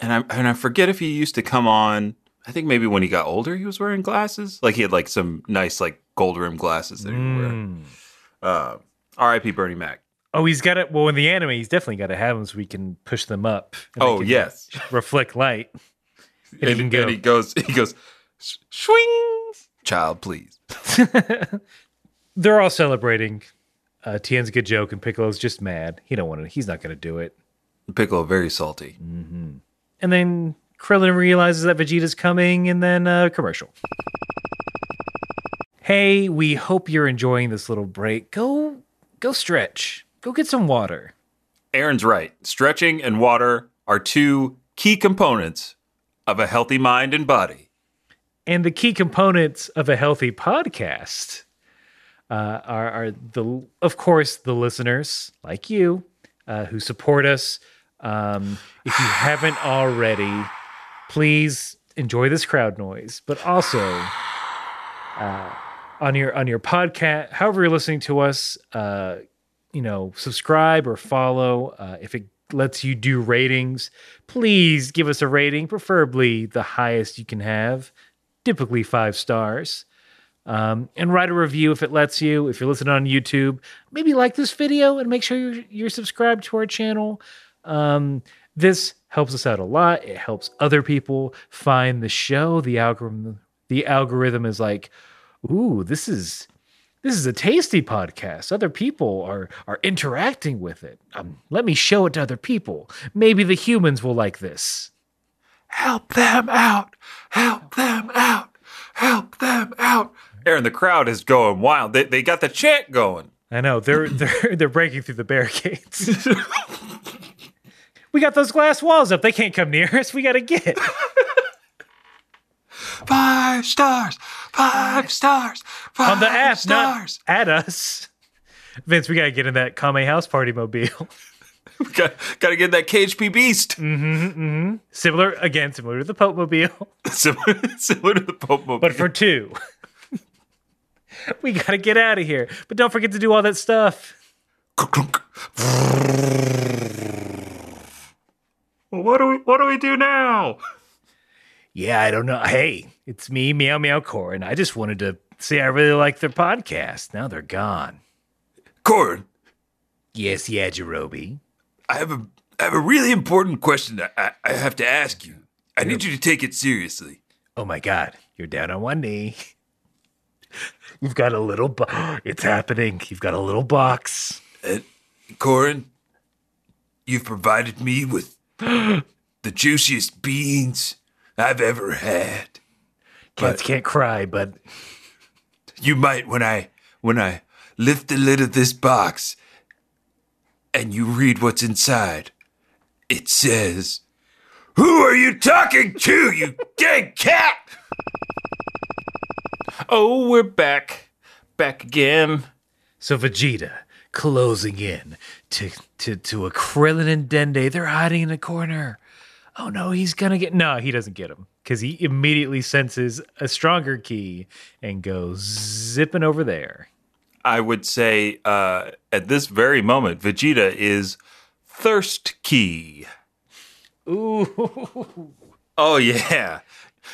[SPEAKER 2] And I and I forget if he used to come on. I think maybe when he got older, he was wearing glasses. Like he had like some nice like gold rim glasses that he would wear.
[SPEAKER 1] Mm.
[SPEAKER 2] Uh, R.I.P. Bernie Mac.
[SPEAKER 1] Oh, he's got it. Well, in the anime, he's definitely got to have them so we can push them up. and
[SPEAKER 2] Oh yes,
[SPEAKER 1] reflect light. And he
[SPEAKER 2] and, and he goes he goes "Sh- swing, child, please.
[SPEAKER 1] They're all celebrating. Uh, Tien's a good joke, and Piccolo's just mad. He don't want to. He's not going to do it.
[SPEAKER 2] Piccolo very salty.
[SPEAKER 1] And then Krillin realizes that Vegeta's coming, and then uh, commercial. Hey, we hope you're enjoying this little break. Go, go stretch. Go get some water.
[SPEAKER 2] Aaron's right. Stretching and water are two key components of a healthy mind and body.
[SPEAKER 1] And the key components of a healthy podcast uh, are, are the, of course, the listeners like you uh, who support us. Um, if you haven't already, please enjoy this crowd noise, but also uh, on your on your podcast, however you're listening to us, uh, you know, subscribe or follow. Uh, if it lets you do ratings, please give us a rating, preferably the highest you can have, typically five stars. Um, and write a review if it lets you. If you're listening on YouTube, maybe like this video and make sure you're, you're subscribed to our channel. Um, this helps us out a lot. It helps other people find the show. The algorithm, the algorithm is like, ooh, this is this is a tasty podcast. Other people are are interacting with it. Um, let me show it to other people. Maybe the humans will like this.
[SPEAKER 2] Help them out! Help them out! Help them out! Aaron, the crowd is going wild. They, they got the chant going.
[SPEAKER 1] I know they're they're they're breaking through the barricades. we got those glass walls up. They can't come near us. We got to get.
[SPEAKER 2] Five stars! Five stars! Five
[SPEAKER 1] on the app,
[SPEAKER 2] stars!
[SPEAKER 1] not at us. Vince, we gotta get in that Kame House Party mobile.
[SPEAKER 2] got, got to get that KHP beast. Mm-hmm.
[SPEAKER 1] similar, again, similar to the Pope mobile,
[SPEAKER 2] similar, similar to the Pope mobile.
[SPEAKER 1] but for two. we gotta get out of here. But don't forget to do all that stuff.
[SPEAKER 2] well, what do we what do we do now?
[SPEAKER 1] Yeah, I don't know. Hey, it's me, Meow Meow Core, and I just wanted to say I really like their podcast. Now they're gone.
[SPEAKER 2] Korin,
[SPEAKER 1] Yes, yeah, Yajirobe.
[SPEAKER 2] I have a I have a really important question that I, I have to ask you. I need you to take it seriously.
[SPEAKER 1] Oh my God, you're down on one knee. You've got a little. Bo- it's happening. You've got a little box.
[SPEAKER 2] And Korin, you've provided me with the juiciest beans I've ever had.
[SPEAKER 1] Cats can't cry, but
[SPEAKER 2] You might when I when I lift the lid of this box and you read what's inside. It says, "Who are you talking to, you dead cat?" Oh, we're back. Back again.
[SPEAKER 1] So Vegeta closing in to to to a Krillin and Dende. They're hiding in a corner. Oh no, he's gonna get no. He doesn't get him because he immediately senses a stronger ki and goes zipping over there.
[SPEAKER 2] I would say uh, at this very moment, Vegeta is thirst key.
[SPEAKER 1] Ooh,
[SPEAKER 2] Oh yeah,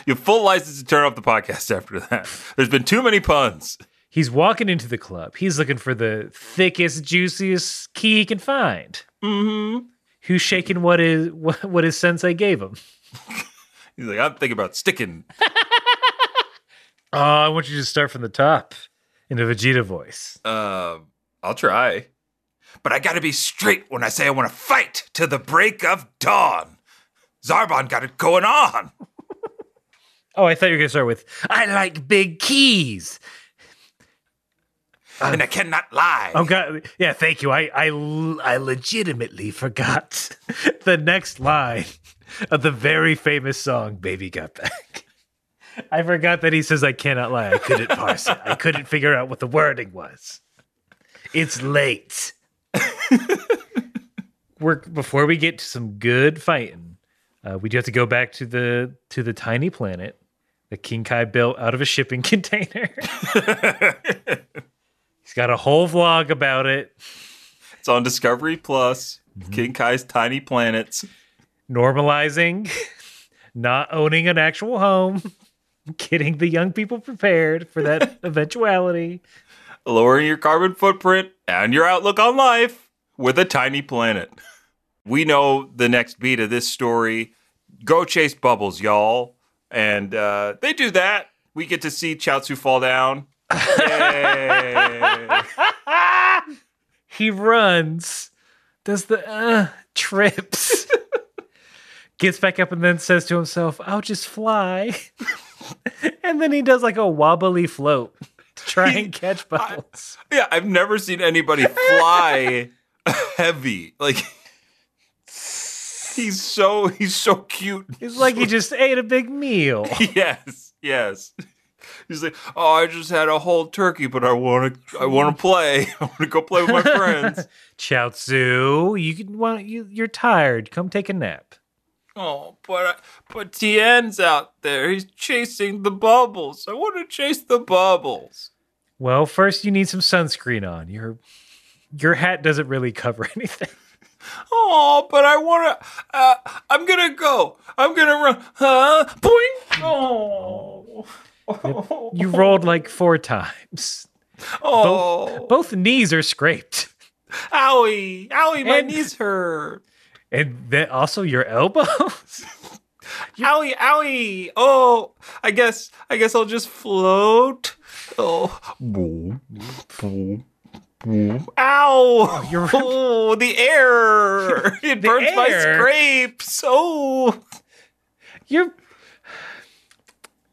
[SPEAKER 2] you have full license to turn off the podcast after that. There's been too many puns.
[SPEAKER 1] he's walking into the club. He's looking for the thickest, juiciest key he can find.
[SPEAKER 2] Mm-hmm.
[SPEAKER 1] Who's shaking what is what, what his sensei gave him.
[SPEAKER 2] He's like, I'm thinking about sticking.
[SPEAKER 1] Oh, I want you to start from the top in a Vegeta voice.
[SPEAKER 2] Uh, I'll try. But I gotta be straight when I say I want to fight to the break of dawn. Zarbon got it going on.
[SPEAKER 1] Oh, I thought you were gonna start with "I like big keys."
[SPEAKER 2] And I cannot lie.
[SPEAKER 1] Oh God, yeah, thank you. I I I legitimately forgot the next line of the very famous song "Baby Got Back." I forgot that he says, "I cannot lie." I couldn't parse it. I couldn't figure out what the wording was. It's late. We're before we get to some good fighting. Uh, we do have to go back to the to the tiny planet that King Kai built out of a shipping container. He's got a whole vlog about it.
[SPEAKER 2] It's on Discovery Plus. King Kai's Tiny Planets.
[SPEAKER 1] normalizing not owning an actual home, getting the young people prepared for that eventuality.
[SPEAKER 2] lowering your carbon footprint and your outlook on life with a tiny planet. We know the next beat of this story. Go chase bubbles, y'all. And uh, they do that. We get to see Chaozu fall down. Yay.
[SPEAKER 1] He runs, does the uh, trips, gets back up and then says to himself, I'll just fly. and then he does like a wobbly float to try and catch bubbles.
[SPEAKER 2] yeah, I've never seen anybody fly heavy. Like he's so he's so cute.
[SPEAKER 1] It's like he just ate a big meal.
[SPEAKER 2] yes, yes. He's like, oh, I just had a whole turkey, but I want to, I want to play. I want to go play with my friends.
[SPEAKER 1] Chaozu, you can you you're tired. Come take a nap.
[SPEAKER 2] oh, but but Tien's out there. He's chasing the bubbles. I want to chase the bubbles.
[SPEAKER 1] Well, first you need some sunscreen on. Your your hat doesn't really cover anything.
[SPEAKER 2] Oh, but I want to. Uh, I'm gonna go. I'm gonna run. Huh? Boing. Oh.
[SPEAKER 1] You rolled like four times.
[SPEAKER 2] Oh.
[SPEAKER 1] Both knees are scraped.
[SPEAKER 2] Owie. Owie. My
[SPEAKER 1] And-
[SPEAKER 2] knees hurt.
[SPEAKER 1] And then also your elbows.
[SPEAKER 2] Owie, owie. Oh, I guess, I guess I'll just float. Oh. Boom, boom. Ow.
[SPEAKER 1] Oh, you're-
[SPEAKER 2] oh, the air. It burns my
[SPEAKER 1] air?
[SPEAKER 2] scrapes. Oh.
[SPEAKER 1] You're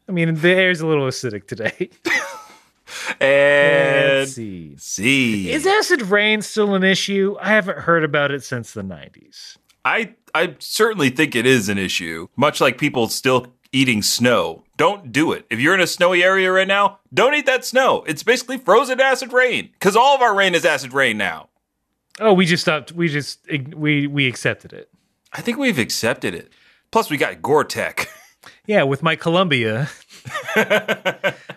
[SPEAKER 1] I mean, the air's a little acidic today.
[SPEAKER 2] And
[SPEAKER 1] Let's see.
[SPEAKER 2] see.
[SPEAKER 1] Is acid rain still an issue? I haven't heard about it since the 90s.
[SPEAKER 2] I I certainly think it is an issue. Much like people still eating snow. Don't do it. If you're in a snowy area right now, don't eat that snow. It's basically frozen acid rain because all of our rain is acid rain now.
[SPEAKER 1] Oh, we just stopped. We just we we accepted it.
[SPEAKER 2] I think we've accepted it. Plus, we got Gore-Tex.
[SPEAKER 1] Yeah, with my Columbia.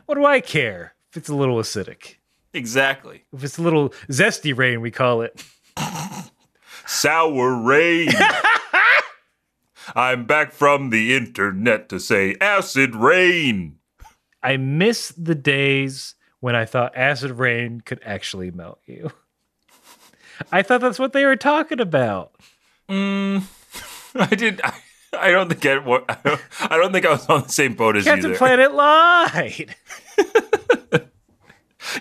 [SPEAKER 1] what do I care if it's a little acidic?
[SPEAKER 2] exactly.
[SPEAKER 1] If it's a little zesty rain, we call it.
[SPEAKER 2] Sour rain. I'm back from the internet to say acid rain.
[SPEAKER 1] I miss the days when I thought acid rain could actually melt you. I thought that's what they were talking about.
[SPEAKER 2] Mm, I did. I, I don't think I, I don't, I don't think I was on the same boat as you
[SPEAKER 1] Captain. Planet lied.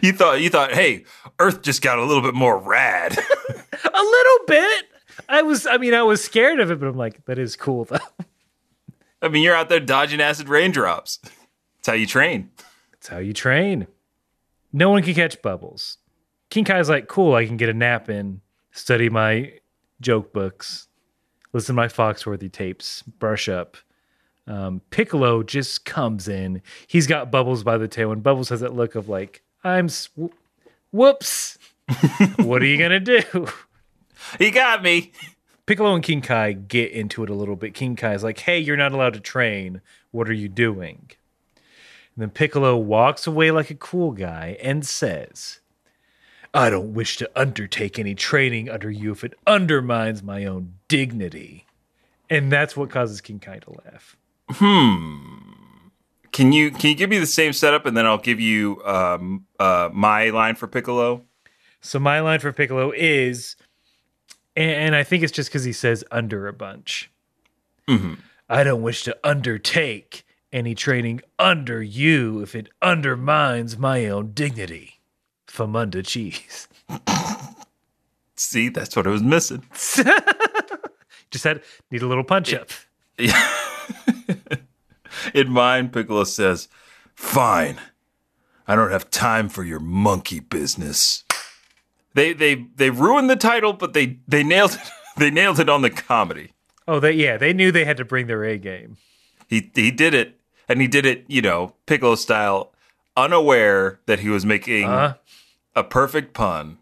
[SPEAKER 2] You thought you thought, hey, Earth just got a little bit more rad.
[SPEAKER 1] A little bit. I was. I mean, I was scared of it, but I'm like, that is cool though.
[SPEAKER 2] I mean, you're out there dodging acid raindrops. That's how you train.
[SPEAKER 1] That's how you train. No one can catch bubbles. King Kai's like, cool, I can get a nap in, study my joke books, listen to my Foxworthy tapes, brush up. Um, Piccolo just comes in. He's got Bubbles by the tail, and Bubbles has that look of like, I'm, s- wh- whoops. what are you going to do?
[SPEAKER 2] He got me.
[SPEAKER 1] Piccolo and King Kai get into it a little bit. King Kai is like, hey, you're not allowed to train. What are you doing? And then Piccolo walks away like a cool guy and says, I don't wish to undertake any training under you if it undermines my own dignity. And that's what causes King Kai to laugh. Hmm.
[SPEAKER 2] Can you can you give me the same setup and then I'll give you um uh my line for Piccolo?
[SPEAKER 1] So my line for Piccolo is and, I think it's just because he says under a bunch.
[SPEAKER 2] Mm-hmm.
[SPEAKER 1] I don't wish to undertake any training under you if it undermines my own dignity. Famunda cheese.
[SPEAKER 2] See, that's what I was missing.
[SPEAKER 1] Just said, need a little punch up.
[SPEAKER 2] In mine, Piccolo says, "Fine, I don't have time for your monkey business." They they they ruined the title, but they they nailed it. They nailed it on the comedy.
[SPEAKER 1] Oh, they yeah, they knew they had to bring their A game.
[SPEAKER 2] He he did it, and he did it, you know, Piccolo style, unaware that he was making
[SPEAKER 1] Uh,
[SPEAKER 2] a perfect pun.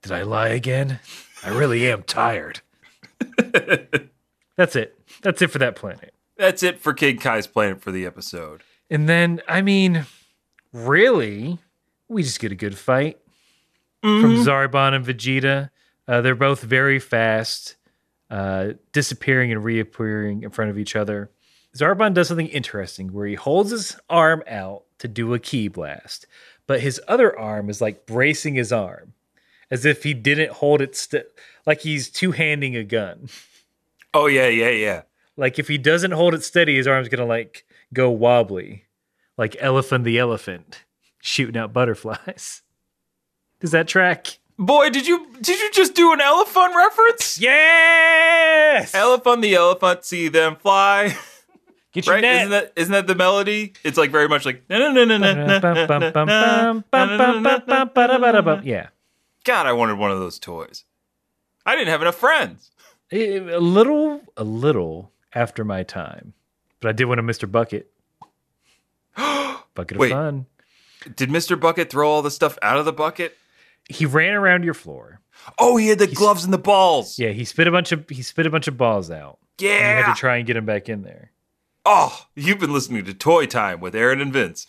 [SPEAKER 1] did I lie again? I really am tired. That's it. That's it for that planet.
[SPEAKER 2] That's it for King Kai's planet for the episode.
[SPEAKER 1] And then, I mean, really, we just get a good fight from Zarbon and Vegeta. Uh, they're both very fast, uh, disappearing and reappearing in front of each other. Zarbon does something interesting where he holds his arm out to do a ki blast, but his other arm is like bracing his arm as if he didn't hold it, st- like he's two handing a gun.
[SPEAKER 2] Oh yeah, yeah, yeah.
[SPEAKER 1] Like if he doesn't hold it steady, his arm's gonna like go wobbly, like Elefun the elephant shooting out butterflies. Does that track?
[SPEAKER 2] Boy, did you did you just do an elephant reference?
[SPEAKER 1] Yes.
[SPEAKER 2] Elefun the elephant, see them fly.
[SPEAKER 1] Get your
[SPEAKER 2] Right?
[SPEAKER 1] net.
[SPEAKER 2] Isn't that isn't that the melody? It's like very much like no no no no no no no.
[SPEAKER 1] yeah,
[SPEAKER 2] God, I wanted one of those toys. I didn't have enough friends.
[SPEAKER 1] a little, a little after my time, but I did win a Mr. Bucket. Bucket of
[SPEAKER 2] Wait.
[SPEAKER 1] fun.
[SPEAKER 2] Did Mr. Bucket throw all the stuff out of the bucket?
[SPEAKER 1] He ran around your floor.
[SPEAKER 2] Oh, he had the gloves and the balls.
[SPEAKER 1] Yeah, he spit a bunch of he spit a bunch of balls out. And you had to try and get him back in there.
[SPEAKER 2] Oh, you've been listening to Toy Time with Aaron and Vince.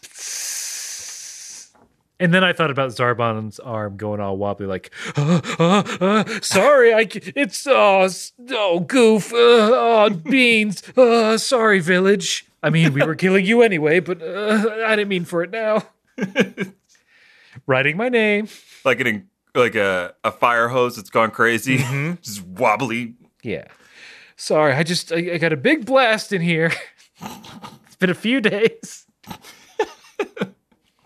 [SPEAKER 1] And then I thought about Zarbon's arm going all wobbly, like, uh, uh, uh, sorry, I, it's, s- oh, goof, uh, oh, beans, uh, sorry, village. I mean, we were killing you anyway, but uh, I didn't mean for it now. Writing my name.
[SPEAKER 2] Like an like a, a fire hose that's gone crazy. Just wobbly.
[SPEAKER 1] Yeah. Sorry, I just, I, I got a big blast in here. it's been a few days.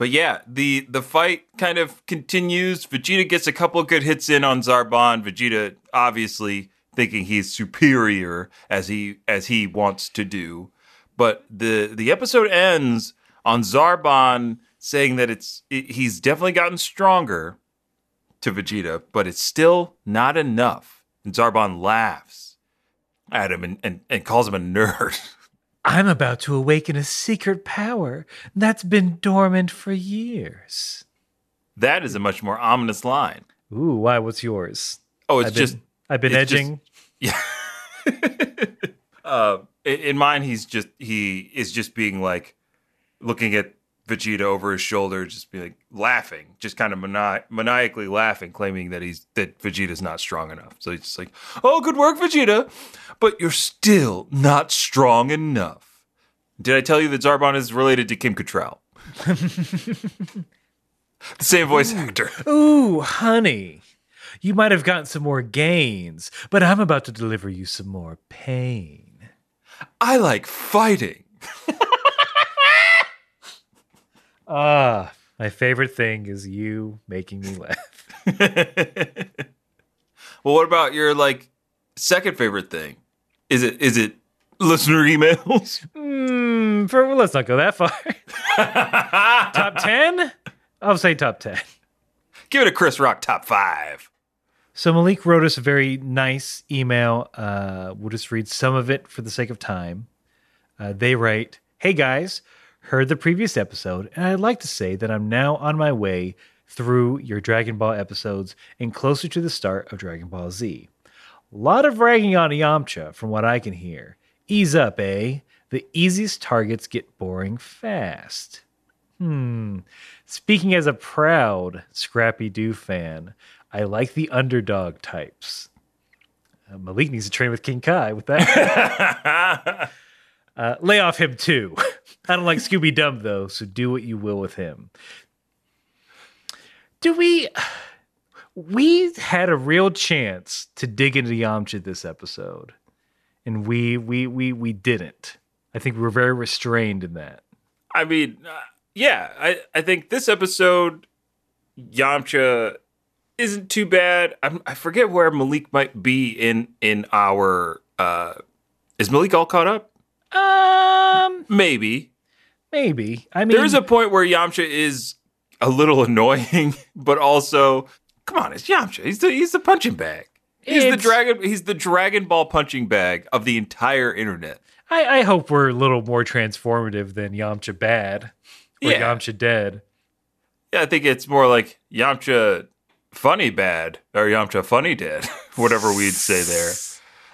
[SPEAKER 2] But yeah, the the fight kind of continues. Vegeta gets a couple good hits in on Zarbon. Vegeta obviously thinking he's superior as he as he wants to do. But the the episode ends on Zarbon saying that it's it, he's definitely gotten stronger to Vegeta, but it's still not enough. And Zarbon laughs at him and, and, and calls him a nerd.
[SPEAKER 1] I'm about to awaken a secret power that's been dormant for years.
[SPEAKER 2] that is a much more ominous line.
[SPEAKER 1] Ooh, why? What's yours?
[SPEAKER 2] Oh, it's
[SPEAKER 1] I've
[SPEAKER 2] just
[SPEAKER 1] been, I've been
[SPEAKER 2] it's just-
[SPEAKER 1] edging.
[SPEAKER 2] Yeah. uh, in mine, he's just he is just being like looking at Vegeta over his shoulder, just be like laughing, just kind of mani- maniacally laughing, claiming that he's that Vegeta's not strong enough. So he's just like, "Oh, good work, Vegeta, but you're still not strong enough." Did I tell you that Zarbon is related to Kim Cattrall? the same voice actor.
[SPEAKER 1] Ooh, honey, you might have gotten some more gains, but I'm about to deliver you some more pain.
[SPEAKER 2] I like fighting.
[SPEAKER 1] Ah, my favorite thing is you making me laugh.
[SPEAKER 2] well, what about your like second favorite thing? Is it is it listener emails?
[SPEAKER 1] Hmm, for well, let's not go that far. top ten? I'll say top ten.
[SPEAKER 2] Give it a Chris Rock top five.
[SPEAKER 1] So Malik wrote us a very nice email. Uh, we'll just read some of it for the sake of time. Uh, they write, "Hey guys, heard the previous episode, and I'd like to say that I'm now on my way through your Dragon Ball episodes and closer to the start of Dragon Ball Z. A lot of ragging on Yamcha, from what I can hear. Ease up, eh? The easiest targets get boring fast." Hmm. Speaking as a proud Scrappy Doo fan, I like the underdog types. Uh, Malik needs to train with King Kai with that. uh, lay off him too. I don't like Scooby Dum though, so do what you will with him. Do we? we had a real chance to dig into Yamcha this episode, and we we we we didn't. I think we were very restrained in that.
[SPEAKER 2] I mean, uh, yeah, I, I think this episode, Yamcha isn't too bad. I'm, I forget where Malik might be in in our. Uh, is Malik all caught up?
[SPEAKER 1] Um,
[SPEAKER 2] Maybe.
[SPEAKER 1] maybe. I mean,
[SPEAKER 2] There is a point where Yamcha is a little annoying, but also, come on, it's Yamcha. He's the he's the punching bag. He's the dragon. He's the Dragon Ball punching bag of the entire internet.
[SPEAKER 1] I, I hope we're a little more transformative than Yamcha bad or
[SPEAKER 2] Yeah.
[SPEAKER 1] Yamcha dead.
[SPEAKER 2] Yeah, I think it's more like Yamcha funny bad or Yamcha funny dead, whatever we'd say there.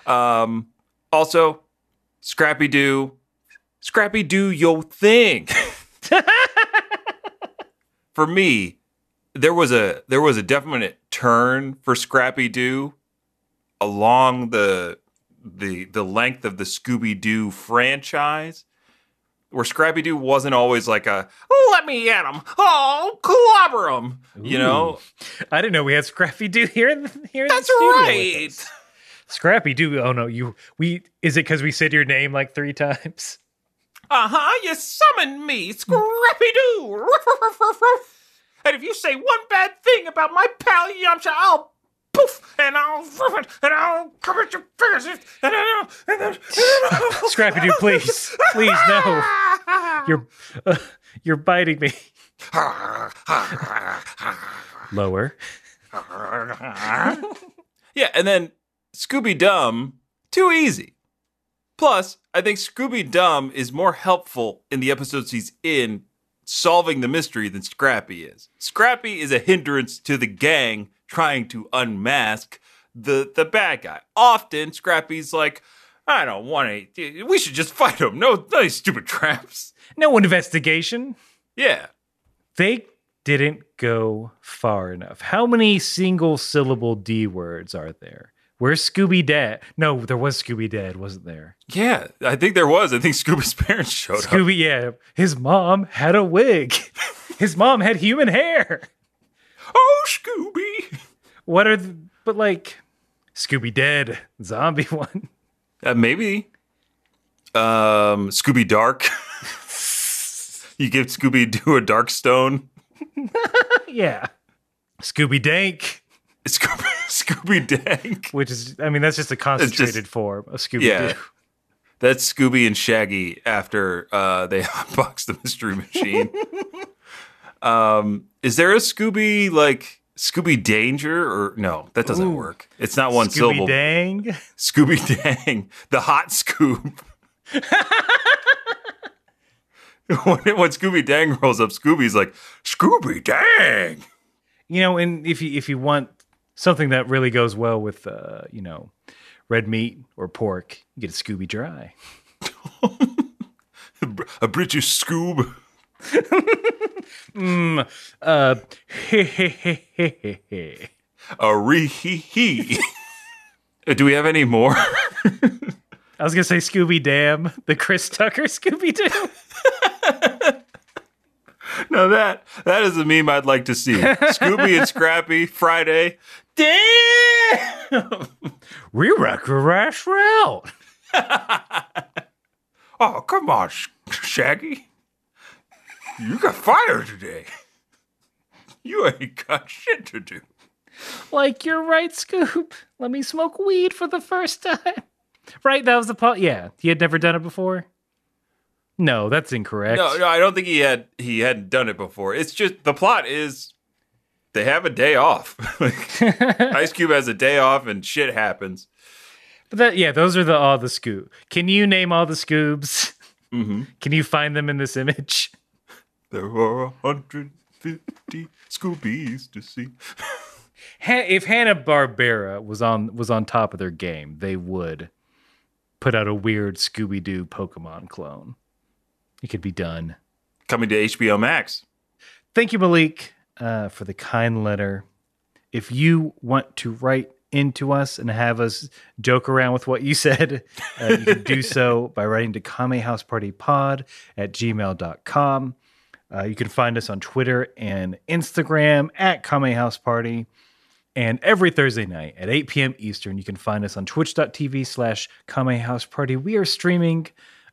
[SPEAKER 2] Um, also, Scrappy Doo, Scrappy do yo thing. for me, there was a there was a definite turn for Scrappy Doo along the the the length of the Scooby Doo franchise where Scrappy Doo wasn't always like a let me at him, oh clobber him, you know.
[SPEAKER 1] I didn't know we had Scrappy Doo here. In the, here in
[SPEAKER 2] That's
[SPEAKER 1] the studio with
[SPEAKER 2] right.
[SPEAKER 1] Us. Scrappy Doo. Oh no, you. We is it because we said your name like three times?
[SPEAKER 2] Uh huh. You summoned me, Scrappy Doo. and if you say one bad thing about my pal Yamcha, I'll poof and I'll it, and I'll cover your fingers and I'll, and then,
[SPEAKER 1] Scrappy Doo, please, please no. You're uh, you're biting me. Lower.
[SPEAKER 2] yeah, and then Scooby Dum, too easy. Plus, I think Scooby Dum is more helpful in the episodes he's in solving the mystery than Scrappy is. Scrappy is a hindrance to the gang trying to unmask the the bad guy. Often, Scrappy's like, I don't want to. We should just fight him. No, no stupid traps.
[SPEAKER 1] No investigation.
[SPEAKER 2] Yeah.
[SPEAKER 1] They didn't go far enough. How many single syllable D words are there? Where's Scooby Dad? No, there was Scooby Dad, wasn't there?
[SPEAKER 2] Yeah, I think there was. I think Scooby's parents showed up.
[SPEAKER 1] Scooby, yeah. His mom had a wig. His mom had human hair.
[SPEAKER 2] Oh, Scooby.
[SPEAKER 1] What are, the, but like, Scooby Dead, zombie one.
[SPEAKER 2] Uh, maybe. Um, Scooby Dark. you give Scooby Doo a dark stone.
[SPEAKER 1] yeah. Scooby Dank,
[SPEAKER 2] Scooby Scooby Dank.
[SPEAKER 1] which is, I mean, that's just a concentrated form of Scooby
[SPEAKER 2] Yeah.
[SPEAKER 1] Doo.
[SPEAKER 2] That's Scooby and Shaggy after uh, they unbox the mystery machine. um, is there a Scooby like Scooby Danger or no? That doesn't
[SPEAKER 1] Ooh.
[SPEAKER 2] work. It's not one
[SPEAKER 1] Scooby
[SPEAKER 2] syllable.
[SPEAKER 1] Scooby Dang.
[SPEAKER 2] Scooby Dang, the hot scoop. when, when Scooby Dang rolls up, Scooby's like Scooby Dang.
[SPEAKER 1] You know, and if you if you want something that really goes well with uh, you know, red meat or pork, you get a Scooby Dry.
[SPEAKER 2] A British Scoob.
[SPEAKER 1] Mm, uh, he he he.
[SPEAKER 2] A ree hee hee. Uh, Do we have any more?
[SPEAKER 1] I was gonna say Scooby Dam, the Chris Tucker Scooby Doo.
[SPEAKER 2] no, that that is a meme I'd like to see. Scooby and Scrappy Friday. Damn.
[SPEAKER 1] We rock a rash route.
[SPEAKER 2] Oh, come on, Sh- Shaggy. You got fired today. You ain't got shit to do.
[SPEAKER 1] Like you're right, Scoop. Let me smoke weed for the first time. Right, that was the plot. Yeah, he had never done it before. No, that's incorrect.
[SPEAKER 2] No, no, I don't think he had he hadn't done it before. It's just the plot is they have a day off. Like, Ice Cube has a day off and shit happens.
[SPEAKER 1] But that, yeah, those are the all the Scoop. Can you name all the Scoobs?
[SPEAKER 2] Mm-hmm.
[SPEAKER 1] Can you find them in this image?
[SPEAKER 2] There are 150 Scoobies to see.
[SPEAKER 1] If Hanna Barbera was on was on top of their game, they would put out a weird Scooby Doo Pokemon clone. It could be done.
[SPEAKER 2] Coming to HBO Max.
[SPEAKER 1] Thank you, Malik, uh, for the kind letter. If you want to write into us and have us joke around with what you said, uh, you can do so by writing to kamehousepartypod at gmail.com. Uh, you can find us on Twitter and Instagram at Kamehouseparty. And every Thursday night at 8 p.m. Eastern, you can find us on twitch.tv slash Kame House Party. We are streaming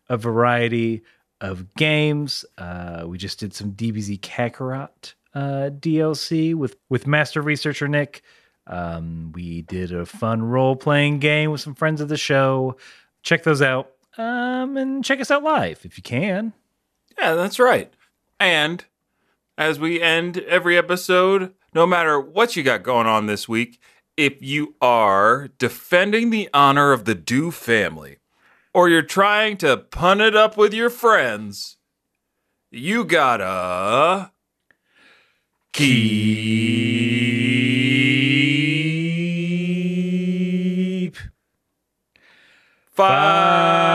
[SPEAKER 1] a variety of games. Uh, we just did some DBZ Kakarot uh, DLC with, with Master Researcher Nick. Um, we did a fun role playing game with some friends of the show. Check those out. Um, and check us out live if you can.
[SPEAKER 2] Yeah, that's right. And as we end every episode, no matter what you got going on this week, if you are defending the honor of the Doo family, or you're trying to pun it up with your friends, you gotta keep fighting.